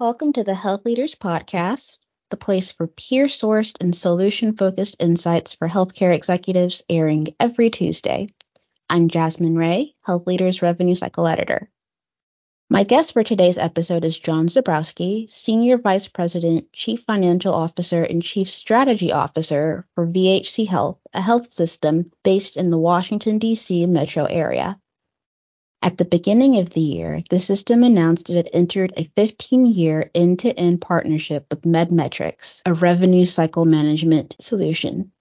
Welcome to the Health Leaders Podcast, the place for peer sourced and solution focused insights for healthcare executives, airing every Tuesday. I'm Jasmine Ray, Health Leaders Revenue Cycle Editor. My guest for today's episode is John Zabrowski, Senior Vice President, Chief Financial Officer, and Chief Strategy Officer for VHC Health, a health system based in the Washington, D.C. metro area. At the beginning of the year, the system announced it had entered a 15-year end-to-end partnership with MedMetrics, a revenue cycle management solution.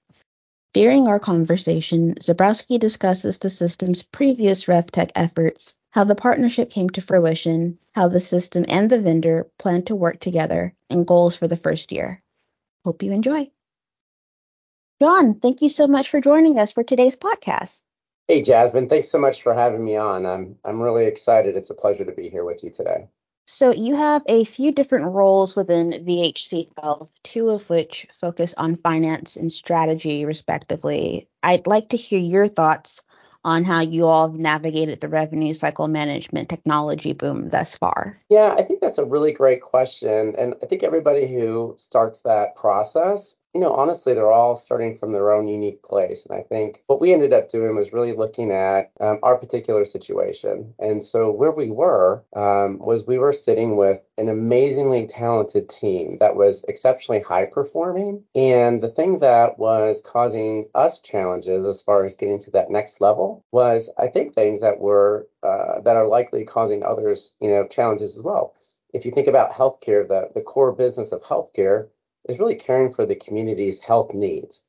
During our conversation, Zabrowski discusses the system's previous RevTech efforts, how the partnership came to fruition, how the system and the vendor plan to work together, and goals for the first year. Hope you enjoy. John, thank you so much for joining us for today's podcast. Hey, Jasmine, thanks so much for having me on. I'm I'm really excited. It's a pleasure to be here with you today. So you have a few different roles within VHC Health, two of which focus on finance and strategy, respectively. I'd like to hear your thoughts on how you all have navigated the revenue cycle management technology boom thus far. Yeah, I think that's a really great question. And I think everybody who starts that process you know, honestly, they're all starting from their own unique place. And I think what we ended up doing was really looking at um, our particular situation. And so where we were um, was we were sitting with an amazingly talented team that was exceptionally high performing. And the thing that was causing us challenges as far as getting to that next level was, I think, things that were uh, that are likely causing others, you know, challenges as well. If you think about healthcare, the, the core business of healthcare is really caring for the community's health needs.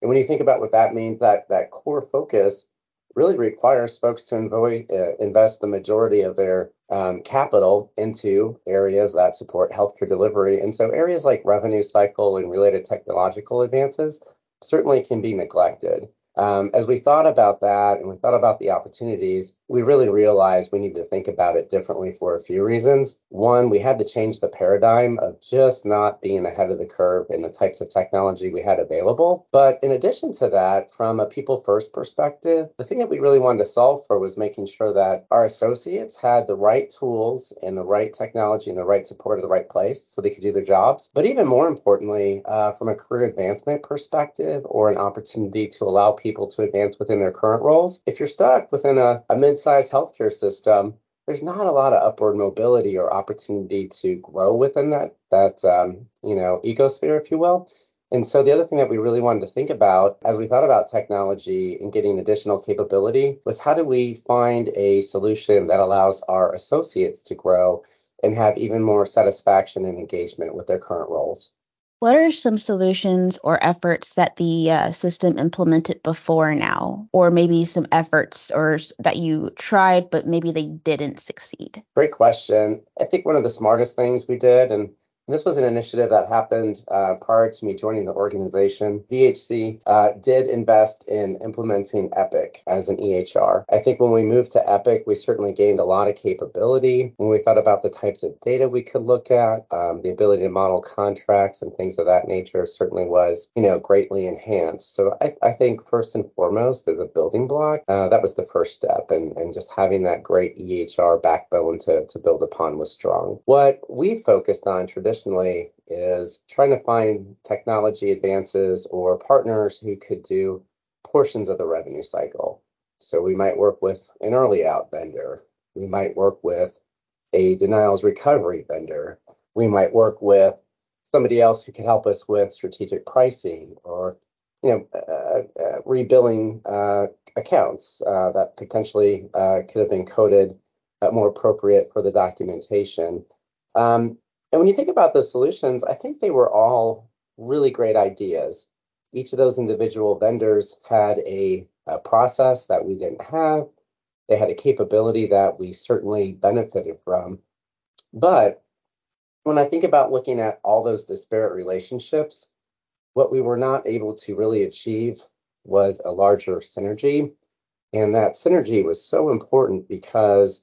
And when you think about what that means, that that core focus really requires folks to uh, invest the majority of their um, capital into areas that support healthcare delivery. And so areas like revenue cycle and related technological advances certainly can be neglected. Um, as we thought about that and we thought about the opportunities, we really realized we need to think about it differently for a few reasons. One, we had to change the paradigm of just not being ahead of the curve in the types of technology we had available. But in addition to that, from a people first perspective, the thing that we really wanted to solve for was making sure that our associates had the right tools and the right technology and the right support at the right place so they could do their jobs. But even more importantly, uh, from a career advancement perspective or an opportunity to allow people to advance within their current roles. If you're stuck within a, a mid-sized healthcare system, there's not a lot of upward mobility or opportunity to grow within that that um, you know ecosphere, if you will. And so the other thing that we really wanted to think about as we thought about technology and getting additional capability was how do we find a solution that allows our associates to grow and have even more satisfaction and engagement with their current roles. What are some solutions or efforts that the uh, system implemented before now, or maybe some efforts or that you tried but maybe they didn't succeed? Great question. I think one of the smartest things we did, and this was an initiative that happened uh, prior to me joining the organization. VHC uh, did invest in implementing Epic as an EHR. I think when we moved to Epic, we certainly gained a lot of capability. When we thought about the types of data we could look at, um, the ability to model contracts and things of that nature certainly was, you know, greatly enhanced. So I, I think first and foremost, as a building block, uh, that was the first step, and, and just having that great EHR backbone to, to build upon was strong. What we focused on traditionally traditionally is trying to find technology advances or partners who could do portions of the revenue cycle. So we might work with an early out vendor. We might work with a denials recovery vendor. We might work with somebody else who could help us with strategic pricing or you know uh, uh, rebilling uh, accounts uh, that potentially uh, could have been coded uh, more appropriate for the documentation. Um, and when you think about those solutions, I think they were all really great ideas. Each of those individual vendors had a, a process that we didn't have. They had a capability that we certainly benefited from. But when I think about looking at all those disparate relationships, what we were not able to really achieve was a larger synergy. And that synergy was so important because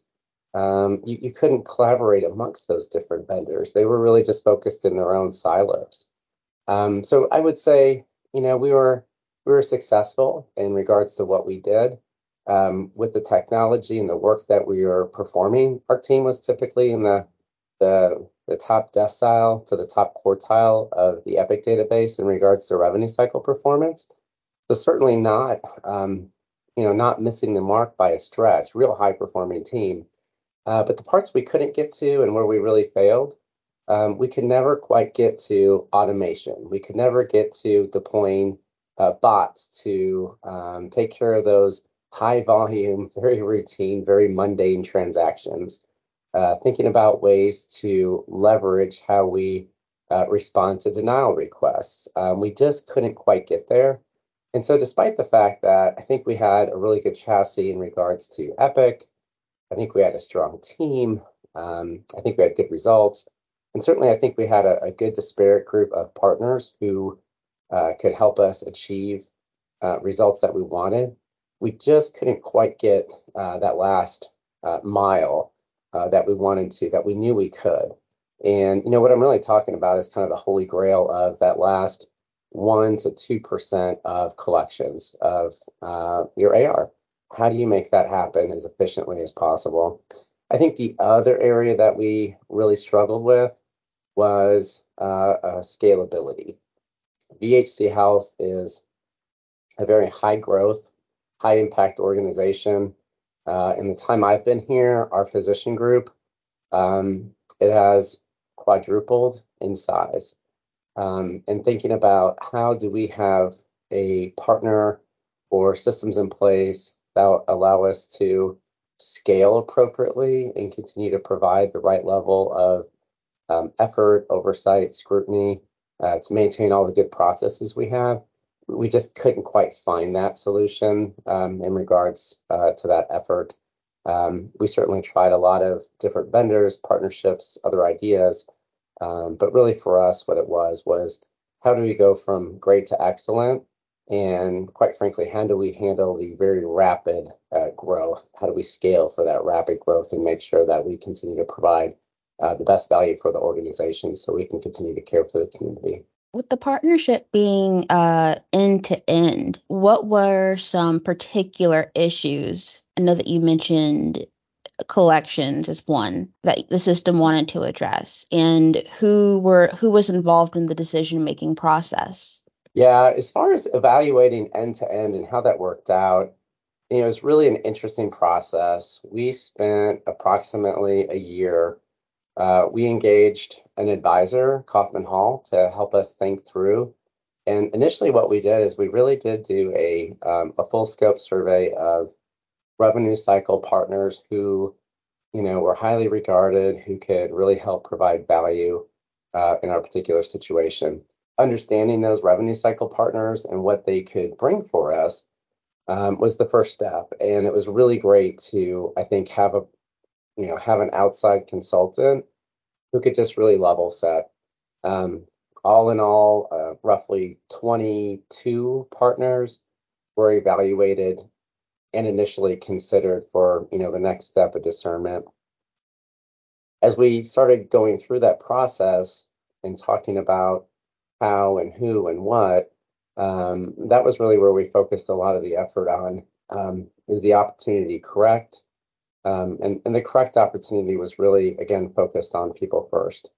um, you, you couldn't collaborate amongst those different vendors. They were really just focused in their own silos. Um, so I would say, you know, we were we were successful in regards to what we did um, with the technology and the work that we were performing. Our team was typically in the the the top decile to the top quartile of the Epic database in regards to revenue cycle performance. So certainly not, um, you know, not missing the mark by a stretch. Real high performing team. Uh, but the parts we couldn't get to and where we really failed, um, we could never quite get to automation. We could never get to deploying uh, bots to um, take care of those high volume, very routine, very mundane transactions. Uh, thinking about ways to leverage how we uh, respond to denial requests. Um, we just couldn't quite get there. And so, despite the fact that I think we had a really good chassis in regards to Epic, I think we had a strong team, um, I think we had good results, and certainly I think we had a, a good disparate group of partners who uh, could help us achieve uh, results that we wanted. We just couldn't quite get uh, that last uh, mile uh, that we wanted to, that we knew we could. And you know what I'm really talking about is kind of the holy grail of that last one to two percent of collections of uh, your AR. How do you make that happen as efficiently as possible? I think the other area that we really struggled with was uh, uh, scalability. VHC Health is a very high growth, high impact organization. Uh, in the time I've been here, our physician group, um, it has quadrupled in size. Um, and thinking about how do we have a partner or systems in place that allow us to scale appropriately and continue to provide the right level of um, effort, oversight, scrutiny uh, to maintain all the good processes we have. We just couldn't quite find that solution um, in regards uh, to that effort. Um, we certainly tried a lot of different vendors, partnerships, other ideas, um, but really for us, what it was was how do we go from great to excellent? And quite frankly, how do we handle the very rapid uh, growth? How do we scale for that rapid growth and make sure that we continue to provide uh, the best value for the organization so we can continue to care for the community. With the partnership being end to end, what were some particular issues? I know that you mentioned collections as one that the system wanted to address and who were who was involved in the decision making process yeah as far as evaluating end to end and how that worked out you know it's really an interesting process we spent approximately a year uh, we engaged an advisor, Kaufman Hall, to help us think through. And initially, what we did is we really did do a, um, a full scope survey of revenue cycle partners who, you know, were highly regarded, who could really help provide value uh, in our particular situation. Understanding those revenue cycle partners and what they could bring for us um, was the first step. And it was really great to, I think, have a you know, have an outside consultant who could just really level set. Um, all in all, uh, roughly 22 partners were evaluated and initially considered for, you know, the next step of discernment. As we started going through that process and talking about how and who and what, um, that was really where we focused a lot of the effort on. Um, is the opportunity correct? Um, and, and the correct opportunity was really, again, focused on people first.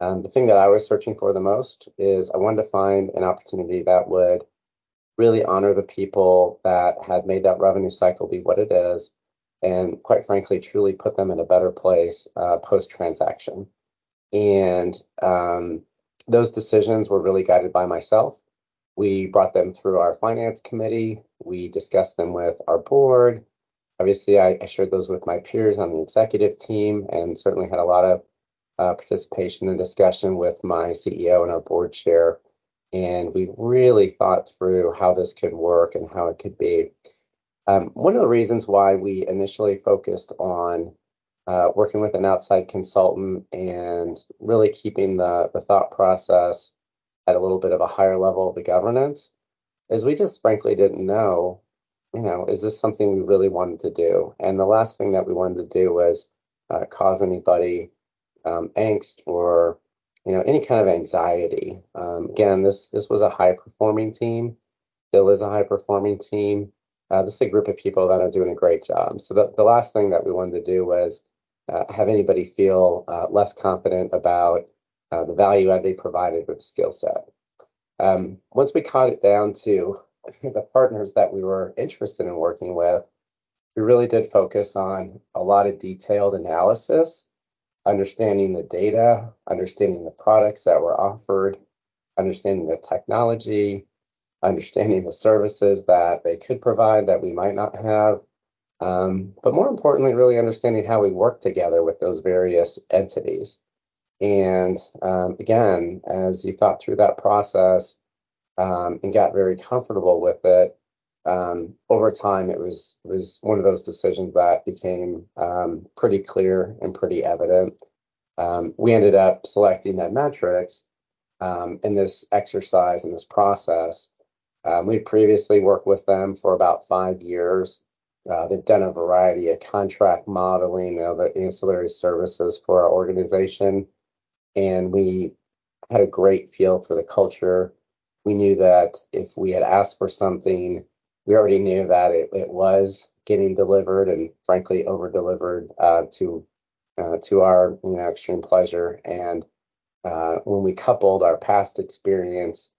Um, the thing that I was searching for the most is I wanted to find an opportunity that would really honor the people that had made that revenue cycle be what it is, and quite frankly, truly put them in a better place uh, post transaction. And um, those decisions were really guided by myself. We brought them through our finance committee. We discussed them with our board. Obviously, I, I, shared those with my peers on the executive team and certainly had a lot of uh, participation and discussion with my CEO and our board chair. And we really thought through how this could work and how it could be. Um, one of the reasons why we initially focused on uh, working with an outside consultant and really keeping the, the thought process at a little bit of a higher level of the governance is we just frankly didn't know you know, is this something we really wanted to do? And the last thing that we wanted to do was uh, cause anybody um, angst or you know any kind of anxiety. Um, again, this this was a high performing team, still is a high performing team. Uh, this is a group of people that are doing a great job. So the, the last thing that we wanted to do was have anybody feel uh, less confident about uh, the value add they provided with skill set. Um, once we caught it down to the partners that we were interested in working with, we really did focus on a lot of detailed analysis, understanding the data, understanding the products that were offered, understanding the technology, understanding the services that they could provide that we might not have, um, but more importantly, really understanding how we work together with those various entities. And um, again, as you thought through that process um, and got very comfortable with it, um, over time it was was one of those decisions that became um, pretty clear and pretty evident. Um, we ended up selecting that MedMetrics in this exercise in this process. we previously worked with them for about five years uh, they've done a variety of contract modeling and other ancillary services for our organization. And we had a great feel for the culture. We knew that if we had asked for something, we already knew that it, it was getting delivered and frankly over delivered uh, to uh, to our you know extreme pleasure. And uh, when we coupled our past experience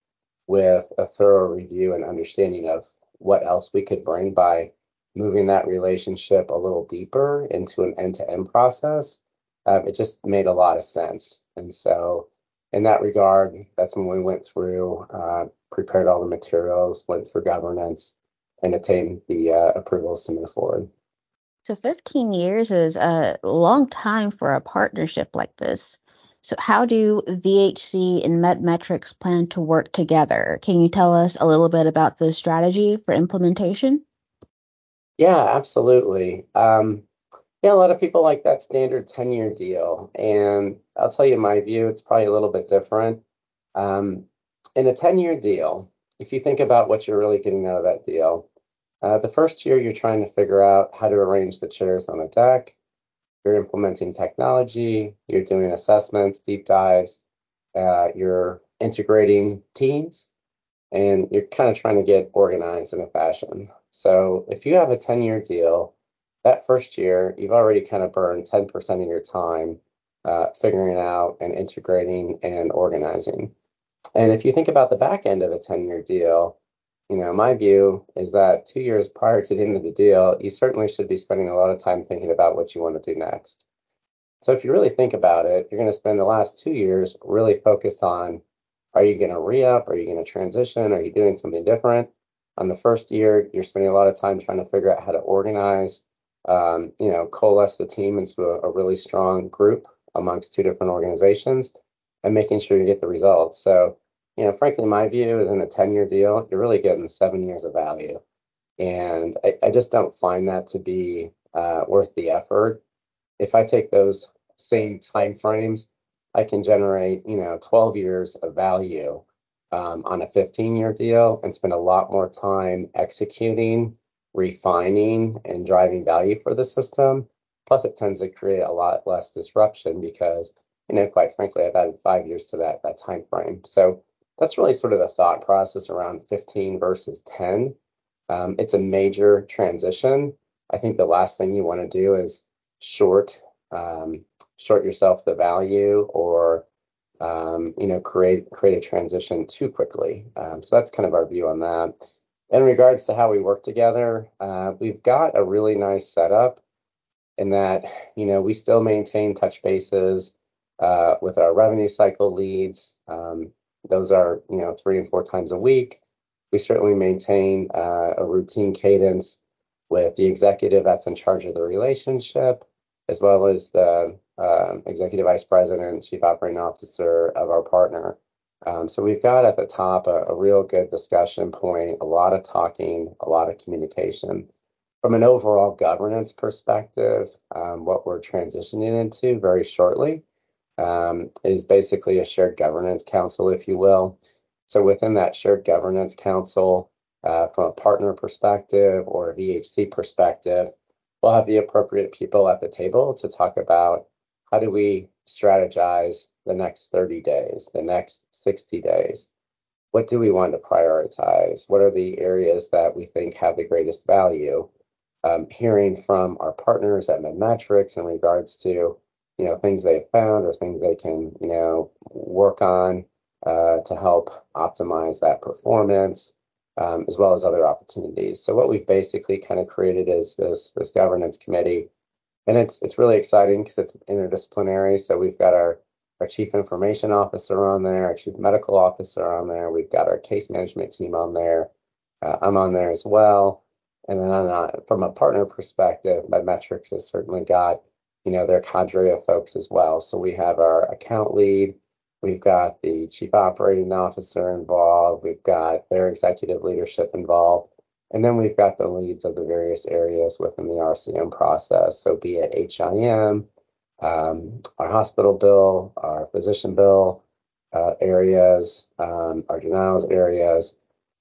with a thorough review and understanding of what else we could bring by moving that relationship a little deeper into an end-to-end process, um, it just made a lot of sense. And so, in that regard, that's when we went through, uh, prepared all the materials, went through governance, and attained the uh, approvals to move forward. So, 15 years is a long time for a partnership like this. So, how do VHC and MedMetrics plan to work together? Can you tell us a little bit about the strategy for implementation? Yeah, absolutely. Um, yeah, a lot of people like that standard 10 year deal. And I'll tell you my view, it's probably a little bit different. Um, in a 10 year deal, if you think about what you're really getting out of that deal, uh, the first year you're trying to figure out how to arrange the chairs on a deck, you're implementing technology, you're doing assessments, deep dives, uh, you're integrating teams, and you're kind of trying to get organized in a fashion. So if you have a 10 year deal, that first year, you've already kind of burned 10% of your time uh, figuring out and integrating and organizing. And if you think about the back end of a 10 year deal, you know, my view is that two years prior to the end of the deal, you certainly should be spending a lot of time thinking about what you want to do next. So if you really think about it, you're going to spend the last two years really focused on are you going to re up? Are you going to transition? Are you doing something different? On the first year, you're spending a lot of time trying to figure out how to organize, um, you know, coalesce the team into a, a, really strong group amongst two different organizations and making sure you get the results. So, you know, frankly, my view is in a 10 year deal, you're really getting seven years of value. And I, I just don't find that to be uh, worth the effort. If I take those same time frames, I can generate, you know, 12 years of value um, on a 15 year deal and spend a lot more time executing, refining, and driving value for the system. Plus, it tends to create a lot less disruption because, you know, quite frankly, I've added five years to that that time frame. So that's really sort of the thought process around 15 versus 10. Um, it's a major transition. I think the last thing you want to do is short um, short yourself the value or um, you know, create create a transition too quickly. Um, so that's kind of our view on that. In regards to how we work together, uh, we've got a really nice setup in that you know we still maintain touch bases uh, with our revenue cycle leads. Um, those are you know three and four times a week. We certainly maintain uh, a routine cadence with the executive that's in charge of the relationship, as well as the um, executive vice president and chief operating officer of our partner. Um, so we've got at the top a, a, real good discussion point, a lot of talking, a lot of communication. From an overall governance perspective, um, what we're transitioning into very shortly um, is basically a shared governance council, if you will. So within that shared governance council, uh, from a partner perspective or a VHC perspective, we'll have the appropriate people at the table to talk about how do we strategize the next 30 days, the next 60 days? What do we want to prioritize? What are the areas that we think have the greatest value? um, hearing from our partners at MedMetrics in regards to you know things they've found or things they can you know work on uh, to help optimize that performance, um, as well as other opportunities. So what we've basically kind of created is this this governance committee, and it's it's really exciting because it's interdisciplinary. So we've got our our chief information officer on there, our chief medical officer on there. We've got our case management team on there. Uh, I'm on there as well. And then uh, from a partner perspective, MedMetrics has certainly got, you know, their cadre of folks as well. So we have our account lead, we've got the chief operating officer involved, we've got their executive leadership involved, and then we've got the leads of the various areas within the RCM process. So be it HIM, um, our hospital bill, our physician bill uh, areas, um, our denials areas,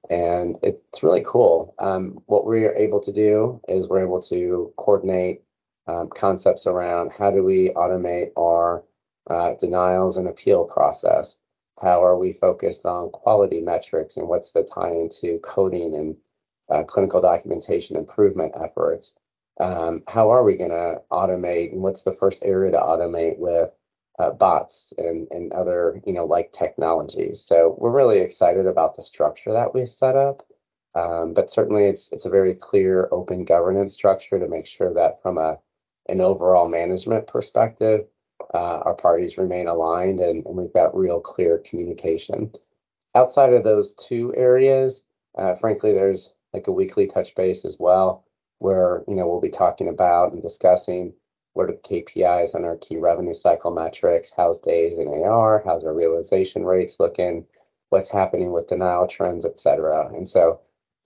and it's really cool. Um, what we are able to do is we're able to coordinate um, concepts around how do we automate our uh, denials and appeal process? How are we focused on quality metrics and what's the tie into coding and clinical documentation improvement efforts? Um, how are we going to automate and what's the first area to automate with uh, bots and, other, you know, like technologies. So we're really excited about the structure that we've set up. Um, but certainly it's it's a very clear open governance structure to make sure that from a an overall management perspective, uh, our parties remain aligned and, we've got real clear communication. Outside of those two areas, uh, frankly, there's like a weekly touch base as well, where you know we'll be talking about and discussing what are the KPIs on our key revenue cycle metrics? How's days in AR? How's our realization rates looking? What's happening with denial trends, et cetera? And so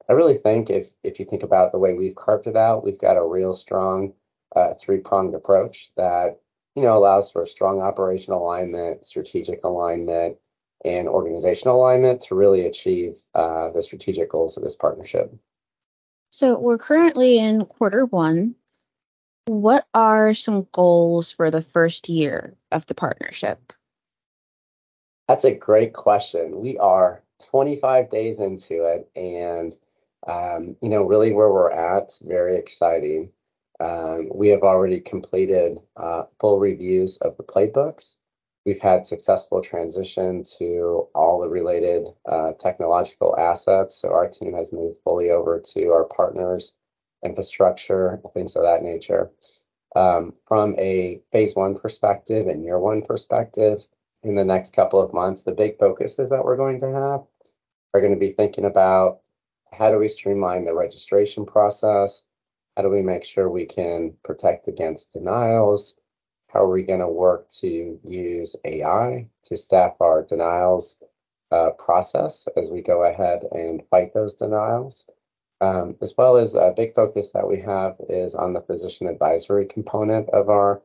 I really think if if you think about the way we've carved it out, we've got a real strong uh, three-pronged approach that you know allows for strong operational alignment, strategic alignment, and organizational alignment to really achieve uh, the strategic goals of this partnership. So we're currently in quarter one. What are some goals for the first year of the partnership? That's a great question. We are 25 days into it, and um, you know, really where we're at, very exciting. Um, we have already completed uh, full reviews of the playbooks. We've had successful transition to all the related uh, technological assets. So our team has moved fully over to our partners infrastructure, things of that nature. Um, from a phase one perspective and year one perspective, in the next couple of months, the big focuses that we're going to have are going to be thinking about how do we streamline the registration process? How do we make sure we can protect against denials? How are we going to work to use AI to staff our denials uh, process as we go ahead and fight those denials? Um, as well as a big focus that we have is on the physician advisory component of our,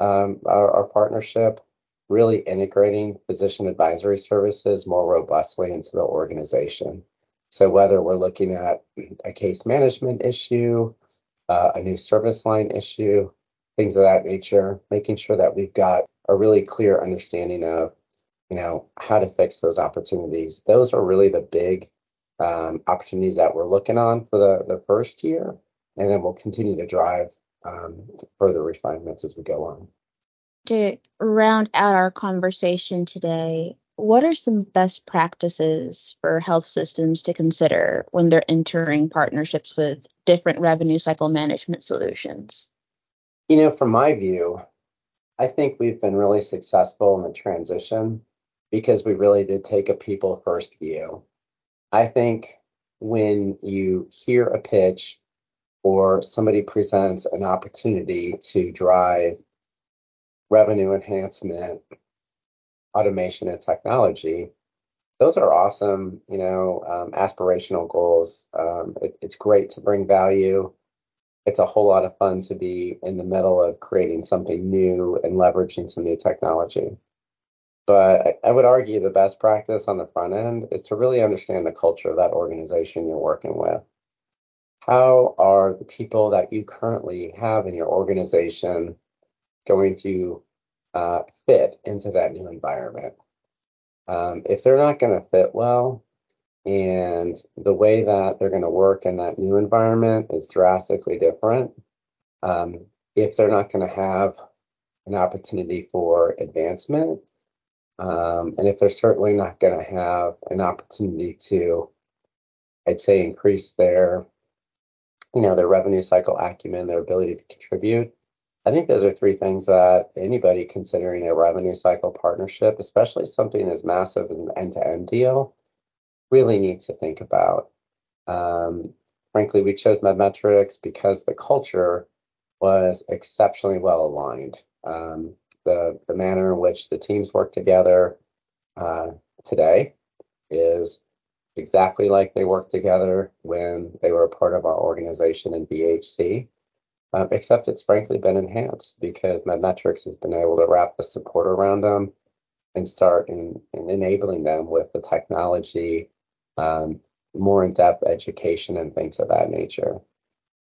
um, our, our partnership, really integrating physician advisory services more robustly into the organization. So whether we're looking at a case management issue, uh, a new service line issue, things of that nature, making sure that we've got a really clear understanding of, you know, how to fix those opportunities. Those are really the big um, opportunities that we're looking on for the, the first year, and then we'll continue to drive um, further refinements as we go on. To round out our conversation today, what are some best practices for health systems to consider when they're entering partnerships with different revenue cycle management solutions? You know, from my view, I think we've been really successful in the transition because we really did take a people first view. I think when you hear a pitch or somebody presents an opportunity to drive revenue enhancement, automation, and technology, those are awesome, you know, um, aspirational goals. Um, it, it's great to bring value. It's a whole lot of fun to be in the middle of creating something new and leveraging some new technology. But I would argue the best practice on the front end is to really understand the culture of that organization you're working with. How are the people that you currently have in your organization going to uh, fit into that new environment? Um, if they're not going to fit well, and the way that they're going to work in that new environment is drastically different. Um, if they're not going to have an opportunity for advancement, um, and if they're certainly not going to have an opportunity to, I'd say, increase their, you know, their revenue cycle acumen, their ability to contribute. I think those are three things that anybody considering a revenue cycle partnership, especially something as massive as an end-to-end deal, really need to think about. Um, frankly, we chose Medmetrics because the culture was exceptionally well aligned. Um, the the manner in which the teams work together uh, today is exactly like they worked together when they were a part of our organization in VHC. Um, except it's frankly been enhanced because Medmetrics has been able to wrap the support around them and start in, in enabling them with the technology, um, more in-depth education and things of that nature.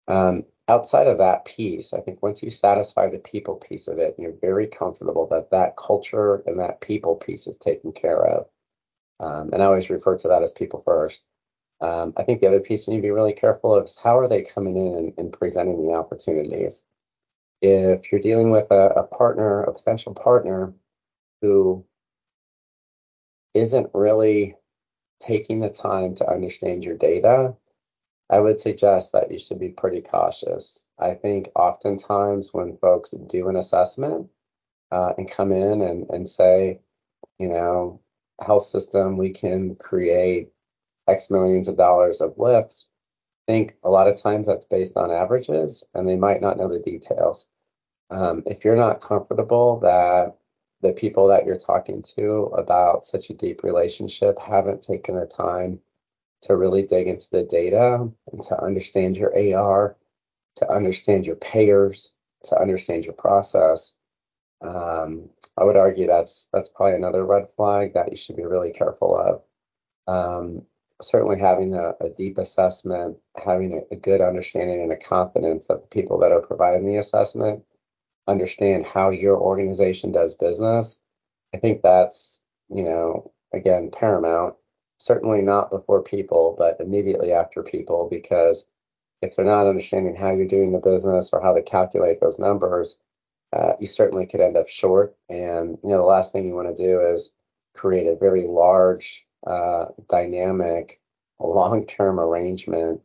Um, outside of that piece, I think once you satisfy the people piece of it, you're very comfortable that that culture and that people piece is taken care of. Um, and I always refer to that as people first. Um, I think the other piece you need to be really careful of is how are they coming in and, and presenting the opportunities. If you're dealing with a, a partner, a potential partner who isn't really taking the time to understand your data, I would suggest that you should be pretty cautious. I think oftentimes when folks do an assessment uh, and come in and, and say, you know, health system, we can create X millions of dollars of lift, I think a lot of times that's based on averages and they might not know the details. Um, if you're not comfortable that the people that you're talking to about such a deep relationship haven't taken the time to really dig into the data and to understand your AR, to understand your payers, to understand your process. Um, I would argue that's that's probably another red flag that you should be really careful of. Um, certainly having a, a, deep assessment, having a, a, good understanding and a confidence of the people that are providing the assessment understand how your organization does business. I think that's, you know, again, paramount certainly not before people, but immediately after people, because if they're not understanding how you're doing the business or how to calculate those numbers, uh, you certainly could end up short. And you know, the last thing you want to do is create a very large, uh, dynamic, long-term arrangement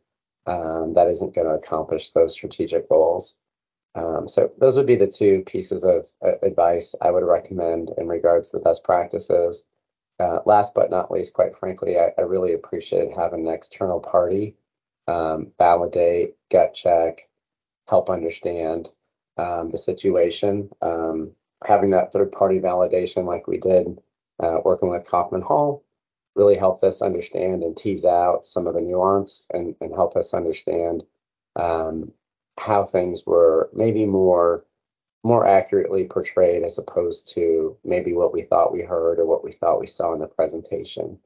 um, that isn't going to accomplish those strategic goals. Um, so those would be the two pieces of uh, advice I would recommend in regards to the best practices. Uh, last but not least, quite frankly, I, I really appreciated having an external party um, validate, gut check, help understand um, the situation. Um, having that third party validation, like we did uh, working with Kaufman Hall, really helped us understand and tease out some of the nuance and, and help us understand um, how things were maybe more more accurately portrayed as opposed to maybe what we thought we heard or what we thought we saw in the presentation.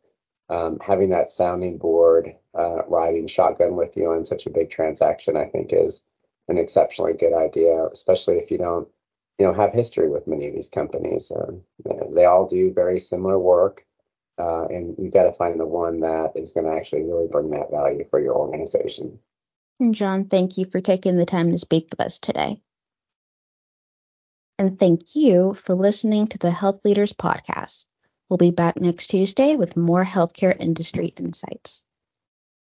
Um, having that sounding board uh, riding shotgun with you on such a big transaction, I think, is an exceptionally good idea, especially if you don't, you know, have history with many of these companies. Um, they all do very similar work, uh, and you've got to find the one that is going to actually really bring that value for your organization. John, thank you for taking the time to speak with us today. And thank you for listening to the Health Leaders Podcast. We'll be back next Tuesday with more healthcare industry insights.